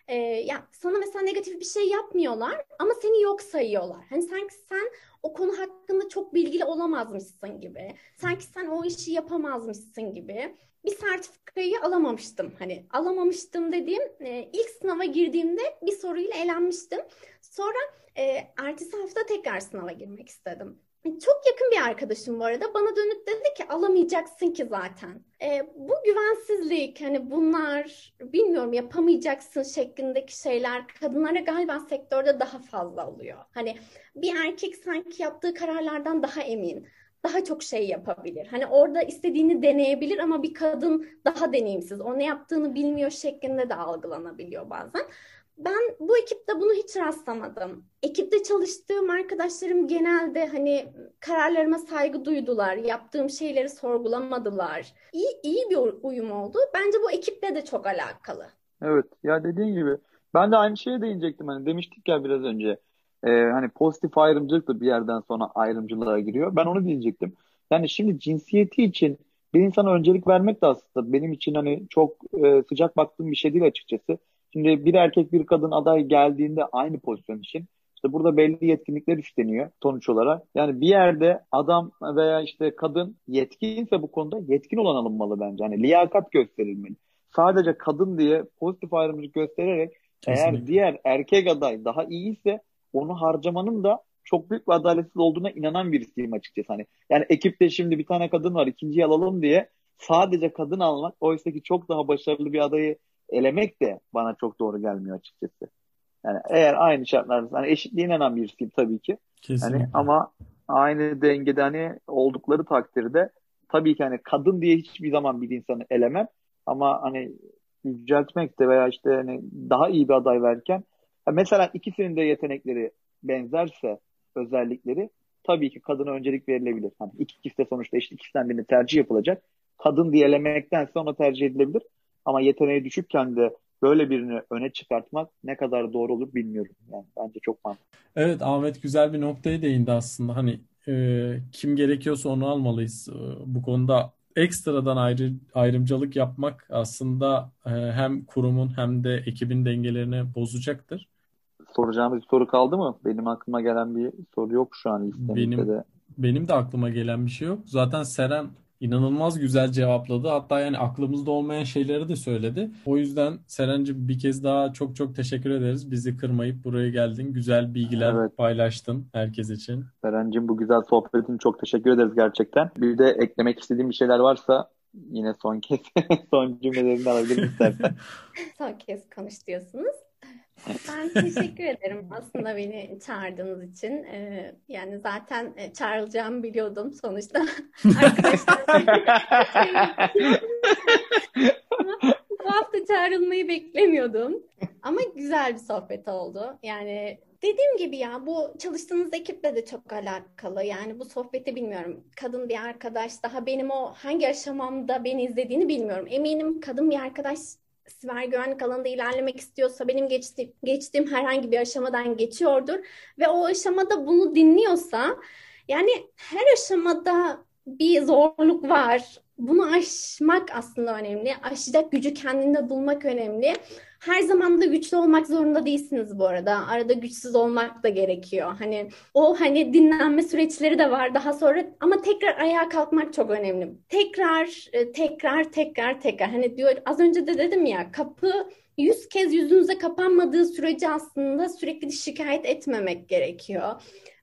e, ya sana mesela negatif bir şey yapmıyorlar ama seni yok sayıyorlar. Hani sanki sen o konu hakkında çok bilgili olamazmışsın gibi. Sanki sen o işi yapamazmışsın gibi. Bir sertifikayı alamamıştım. Hani alamamıştım dediğim e, ilk sınava girdiğimde bir soruyla elenmiştim. Sonra e, ertesi hafta tekrar sınava girmek istedim. Çok yakın bir arkadaşım bu arada bana dönüp dedi ki alamayacaksın ki zaten. E, bu güvensizlik hani bunlar bilmiyorum yapamayacaksın şeklindeki şeyler kadınlara galiba sektörde daha fazla oluyor. Hani bir erkek sanki yaptığı kararlardan daha emin daha çok şey yapabilir. Hani orada istediğini deneyebilir ama bir kadın daha deneyimsiz. O ne yaptığını bilmiyor şeklinde de algılanabiliyor bazen. Ben bu ekipte bunu hiç rastlamadım. Ekipte çalıştığım arkadaşlarım genelde hani kararlarıma saygı duydular. Yaptığım şeyleri sorgulamadılar. İyi, iyi bir uyum oldu. Bence bu ekiple de çok alakalı. Evet ya dediğin gibi ben de aynı şeye değinecektim. Hani demiştik ya biraz önce. Ee, hani pozitif ayrımcılık da bir yerden sonra ayrımcılığa giriyor. Ben onu diyecektim. Yani şimdi cinsiyeti için bir insana öncelik vermek de aslında benim için hani çok e, sıcak baktığım bir şey değil açıkçası. Şimdi bir erkek bir kadın aday geldiğinde aynı pozisyon için işte burada belli yetkinlikler isteniyor sonuç olarak. Yani bir yerde adam veya işte kadın yetkinse bu konuda yetkin olan alınmalı bence. Hani liyakat gösterilmeli. Sadece kadın diye pozitif ayrımcılık göstererek Kesinlikle. eğer diğer erkek aday daha iyiyse onu harcamanın da çok büyük bir adaletsiz olduğuna inanan birisiyim açıkçası. Hani yani ekipte şimdi bir tane kadın var ikinciyi alalım diye sadece kadın almak oysa ki çok daha başarılı bir adayı elemek de bana çok doğru gelmiyor açıkçası. Yani eğer aynı şartlarda hani eşitliğe inanan birisiyim tabii ki. Kesinlikle. Hani ama aynı dengede hani oldukları takdirde tabii ki hani kadın diye hiçbir zaman bir insanı elemem ama hani yüceltmek de veya işte hani daha iyi bir aday verken mesela ikisinin de yetenekleri benzerse özellikleri tabii ki kadına öncelik verilebilir. Hani ikisi de sonuçta işte ikisinden birini tercih yapılacak. Kadın diye elemektense ona tercih edilebilir. Ama yeteneği düşükken de böyle birini öne çıkartmak ne kadar doğru olur bilmiyorum. Yani bence çok mantıklı. Evet Ahmet güzel bir noktaya değindi aslında. Hani e, kim gerekiyorsa onu almalıyız. E, bu konuda ekstradan ayrı, ayrımcılık yapmak aslında e, hem kurumun hem de ekibin dengelerini bozacaktır. Soracağımız bir soru kaldı mı? Benim aklıma gelen bir soru yok şu an listemizde benim, de. Benim de aklıma gelen bir şey yok. Zaten Seren inanılmaz güzel cevapladı. Hatta yani aklımızda olmayan şeyleri de söyledi. O yüzden Serenci bir kez daha çok çok teşekkür ederiz. Bizi kırmayıp buraya geldin. Güzel bilgiler evet. paylaştın herkes için. Serencim bu güzel sohbetin çok teşekkür ederiz gerçekten. Bir de eklemek istediğim bir şeyler varsa yine son kez son cümlelerini alabilirim istersen. son kez konuş diyorsunuz. Ben teşekkür ederim aslında beni çağırdığınız için. Ee, yani zaten e, çağrılacağımı biliyordum sonuçta. Arkadaşlar bu hafta çağrılmayı beklemiyordum. Ama güzel bir sohbet oldu. Yani Dediğim gibi ya bu çalıştığınız ekiple de çok alakalı. Yani bu sohbeti bilmiyorum. Kadın bir arkadaş daha benim o hangi aşamamda beni izlediğini bilmiyorum. Eminim kadın bir arkadaş siber güvenlik alanında ilerlemek istiyorsa benim geçti, geçtiğim herhangi bir aşamadan geçiyordur ve o aşamada bunu dinliyorsa yani her aşamada bir zorluk var. Bunu aşmak aslında önemli. Aşacak gücü kendinde bulmak önemli. Her zaman da güçlü olmak zorunda değilsiniz bu arada. Arada güçsüz olmak da gerekiyor. Hani o hani dinlenme süreçleri de var daha sonra ama tekrar ayağa kalkmak çok önemli. Tekrar e, tekrar tekrar tekrar hani diyor az önce de dedim ya kapı yüz kez yüzünüze kapanmadığı sürece aslında sürekli şikayet etmemek gerekiyor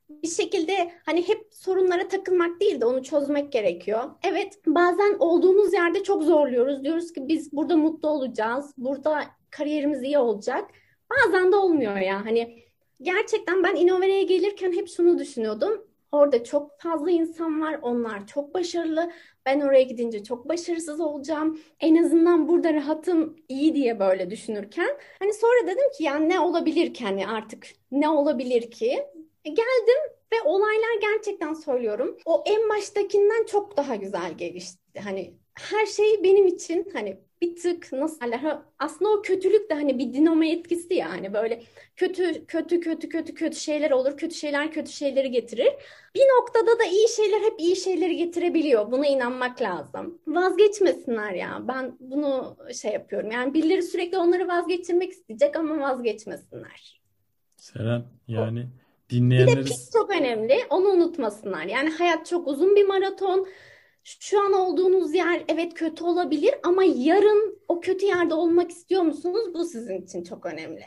bir şekilde hani hep sorunlara takılmak değil de onu çözmek gerekiyor. Evet bazen olduğumuz yerde çok zorluyoruz. Diyoruz ki biz burada mutlu olacağız. Burada kariyerimiz iyi olacak. Bazen de olmuyor ya. Hani gerçekten ben Innovere'ye gelirken hep şunu düşünüyordum. Orada çok fazla insan var. Onlar çok başarılı. Ben oraya gidince çok başarısız olacağım. En azından burada rahatım iyi diye böyle düşünürken. Hani sonra dedim ki yani ne olabilir ki hani artık ne olabilir ki? E, geldim ve olaylar gerçekten söylüyorum. O en baştakinden çok daha güzel gelişti. Hani her şey benim için hani bir tık nasıl derler aslında o kötülük de hani bir dinamo etkisi ya hani böyle kötü kötü kötü kötü kötü şeyler olur kötü şeyler kötü şeyleri getirir bir noktada da iyi şeyler hep iyi şeyleri getirebiliyor buna inanmak lazım vazgeçmesinler ya ben bunu şey yapıyorum yani birileri sürekli onları vazgeçirmek isteyecek ama vazgeçmesinler Seren yani o. Bir de pik çok önemli. Onu unutmasınlar. Yani hayat çok uzun bir maraton. Şu an olduğunuz yer evet kötü olabilir ama yarın o kötü yerde olmak istiyor musunuz? Bu sizin için çok önemli.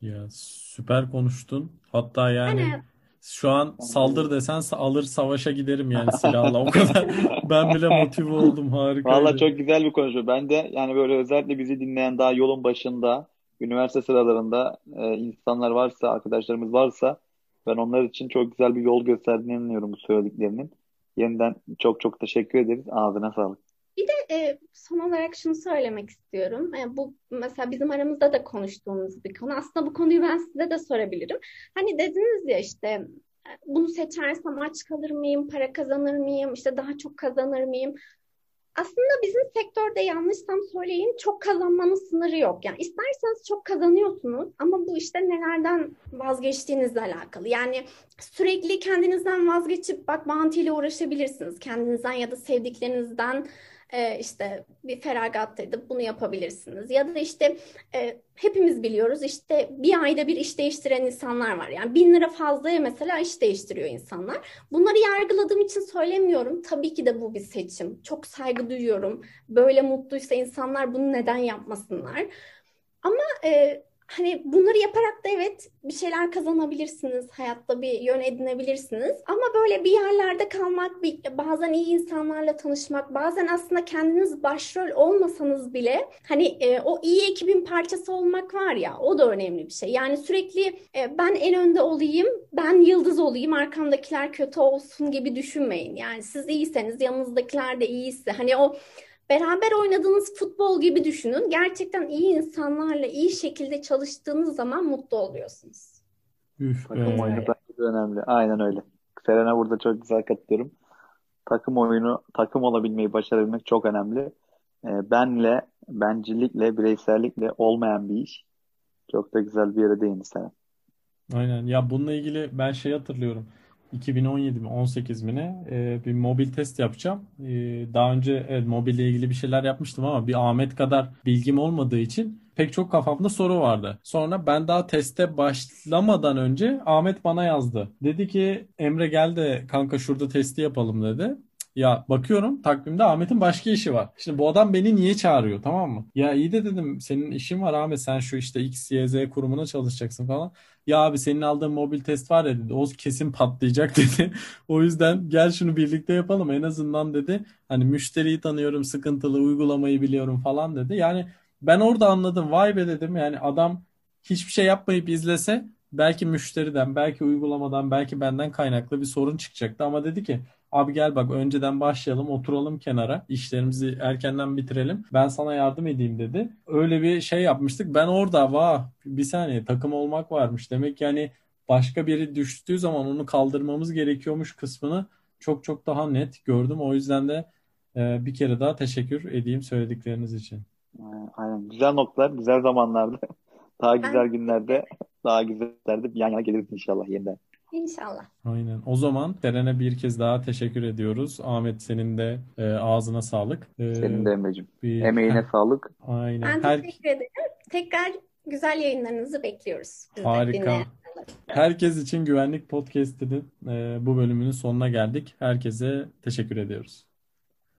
Ya süper konuştun. Hatta yani Yani şu an saldır desen alır savaşa giderim yani silahla. O kadar ben bile motive oldum. Valla Harikaydı. çok güzel bir konuşma. Ben de yani böyle özellikle bizi dinleyen daha yolun başında, üniversite sıralarında e, insanlar varsa, arkadaşlarımız varsa ben onlar için çok güzel bir yol gösterdiğini inanıyorum bu söylediklerinin. Yeniden çok çok teşekkür ederiz. Ağzına sağlık. bir de e, son olarak şunu söylemek istiyorum. E, bu mesela bizim aramızda da konuştuğumuz bir konu. Aslında bu konuyu ben size de sorabilirim. Hani dediniz ya işte e, bunu seçersem aç kalır mıyım, para kazanır mıyım, işte daha çok kazanır mıyım? Aslında bizim sektörde yanlışsam söyleyin çok kazanmanın sınırı yok. Yani isterseniz çok kazanıyorsunuz ama bu işte nelerden vazgeçtiğinizle alakalı. Yani sürekli kendinizden vazgeçip bak mantığıyla uğraşabilirsiniz. Kendinizden ya da sevdiklerinizden e, işte bir feragat edip bunu yapabilirsiniz. Ya da işte e, hepimiz biliyoruz işte bir ayda bir iş değiştiren insanlar var. Yani bin lira fazlaya mesela iş değiştiriyor insanlar. Bunları yargıladığım için söylemiyorum. Tabii ki de bu bir seçim. Çok saygı duyuyorum. Böyle mutluysa insanlar bunu neden yapmasınlar? Ama e, hani bunları yaparak da evet bir şeyler kazanabilirsiniz. Hayatta bir yön edinebilirsiniz. Ama böyle bir yerlerde kalmak, bir, bazen iyi insanlarla tanışmak, bazen aslında kendiniz başrol olmasanız bile hani e, o iyi ekibin parçası olmak var ya o da önemli bir şey. Yani sürekli e, ben en önde olayım, ben yıldız olayım, arkamdakiler kötü olsun gibi düşünmeyin. Yani siz iyiyseniz yanınızdakiler de iyiyse hani o Beraber oynadığınız futbol gibi düşünün. Gerçekten iyi insanlarla iyi şekilde çalıştığınız zaman mutlu oluyorsunuz. Üf Takım be. oyunu bence önemli. Aynen öyle. Serena burada çok güzel katılıyorum. Takım oyunu, takım olabilmeyi başarabilmek çok önemli. Ee, benle, bencillikle, bireysellikle olmayan bir iş. Çok da güzel bir yere değindi Serena. Aynen. Ya bununla ilgili ben şey hatırlıyorum. 2017 mi 18 mi ne e, bir mobil test yapacağım. E, daha önce evet, mobille ilgili bir şeyler yapmıştım ama bir Ahmet kadar bilgim olmadığı için pek çok kafamda soru vardı. Sonra ben daha teste başlamadan önce Ahmet bana yazdı. Dedi ki Emre gel de kanka şurada testi yapalım dedi. Ya bakıyorum takvimde Ahmet'in başka işi var. Şimdi bu adam beni niye çağırıyor tamam mı? Ya iyi de dedim senin işin var Ahmet sen şu işte X, Y, Z kurumuna çalışacaksın falan. Ya abi senin aldığın mobil test var ya dedi. O kesin patlayacak dedi. O yüzden gel şunu birlikte yapalım en azından dedi. Hani müşteriyi tanıyorum, sıkıntılı uygulamayı biliyorum falan dedi. Yani ben orada anladım. Vay be dedim. Yani adam hiçbir şey yapmayıp izlese belki müşteriden, belki uygulamadan, belki benden kaynaklı bir sorun çıkacaktı. Ama dedi ki abi gel bak önceden başlayalım, oturalım kenara, işlerimizi erkenden bitirelim. Ben sana yardım edeyim dedi. Öyle bir şey yapmıştık. Ben orada vah bir saniye takım olmak varmış. Demek yani başka biri düştüğü zaman onu kaldırmamız gerekiyormuş kısmını çok çok daha net gördüm. O yüzden de e, bir kere daha teşekkür edeyim söyledikleriniz için. Aynen. Güzel noktalar, güzel zamanlarda, daha güzel günlerde, daha güzellerde bir yan yana geliriz inşallah yeniden. İnşallah. Aynen. O zaman Seren'e bir kez daha teşekkür ediyoruz. Ahmet senin de e, ağzına sağlık. E, Senin de Emre'cim. bir, Emeğine sağlık. aynen. Ben Her, teşekkür ederim. Tekrar güzel yayınlarınızı bekliyoruz. Biz harika. Herkes için Güvenlik Podcast'inin e, bu bölümünün sonuna geldik. Herkese teşekkür ediyoruz.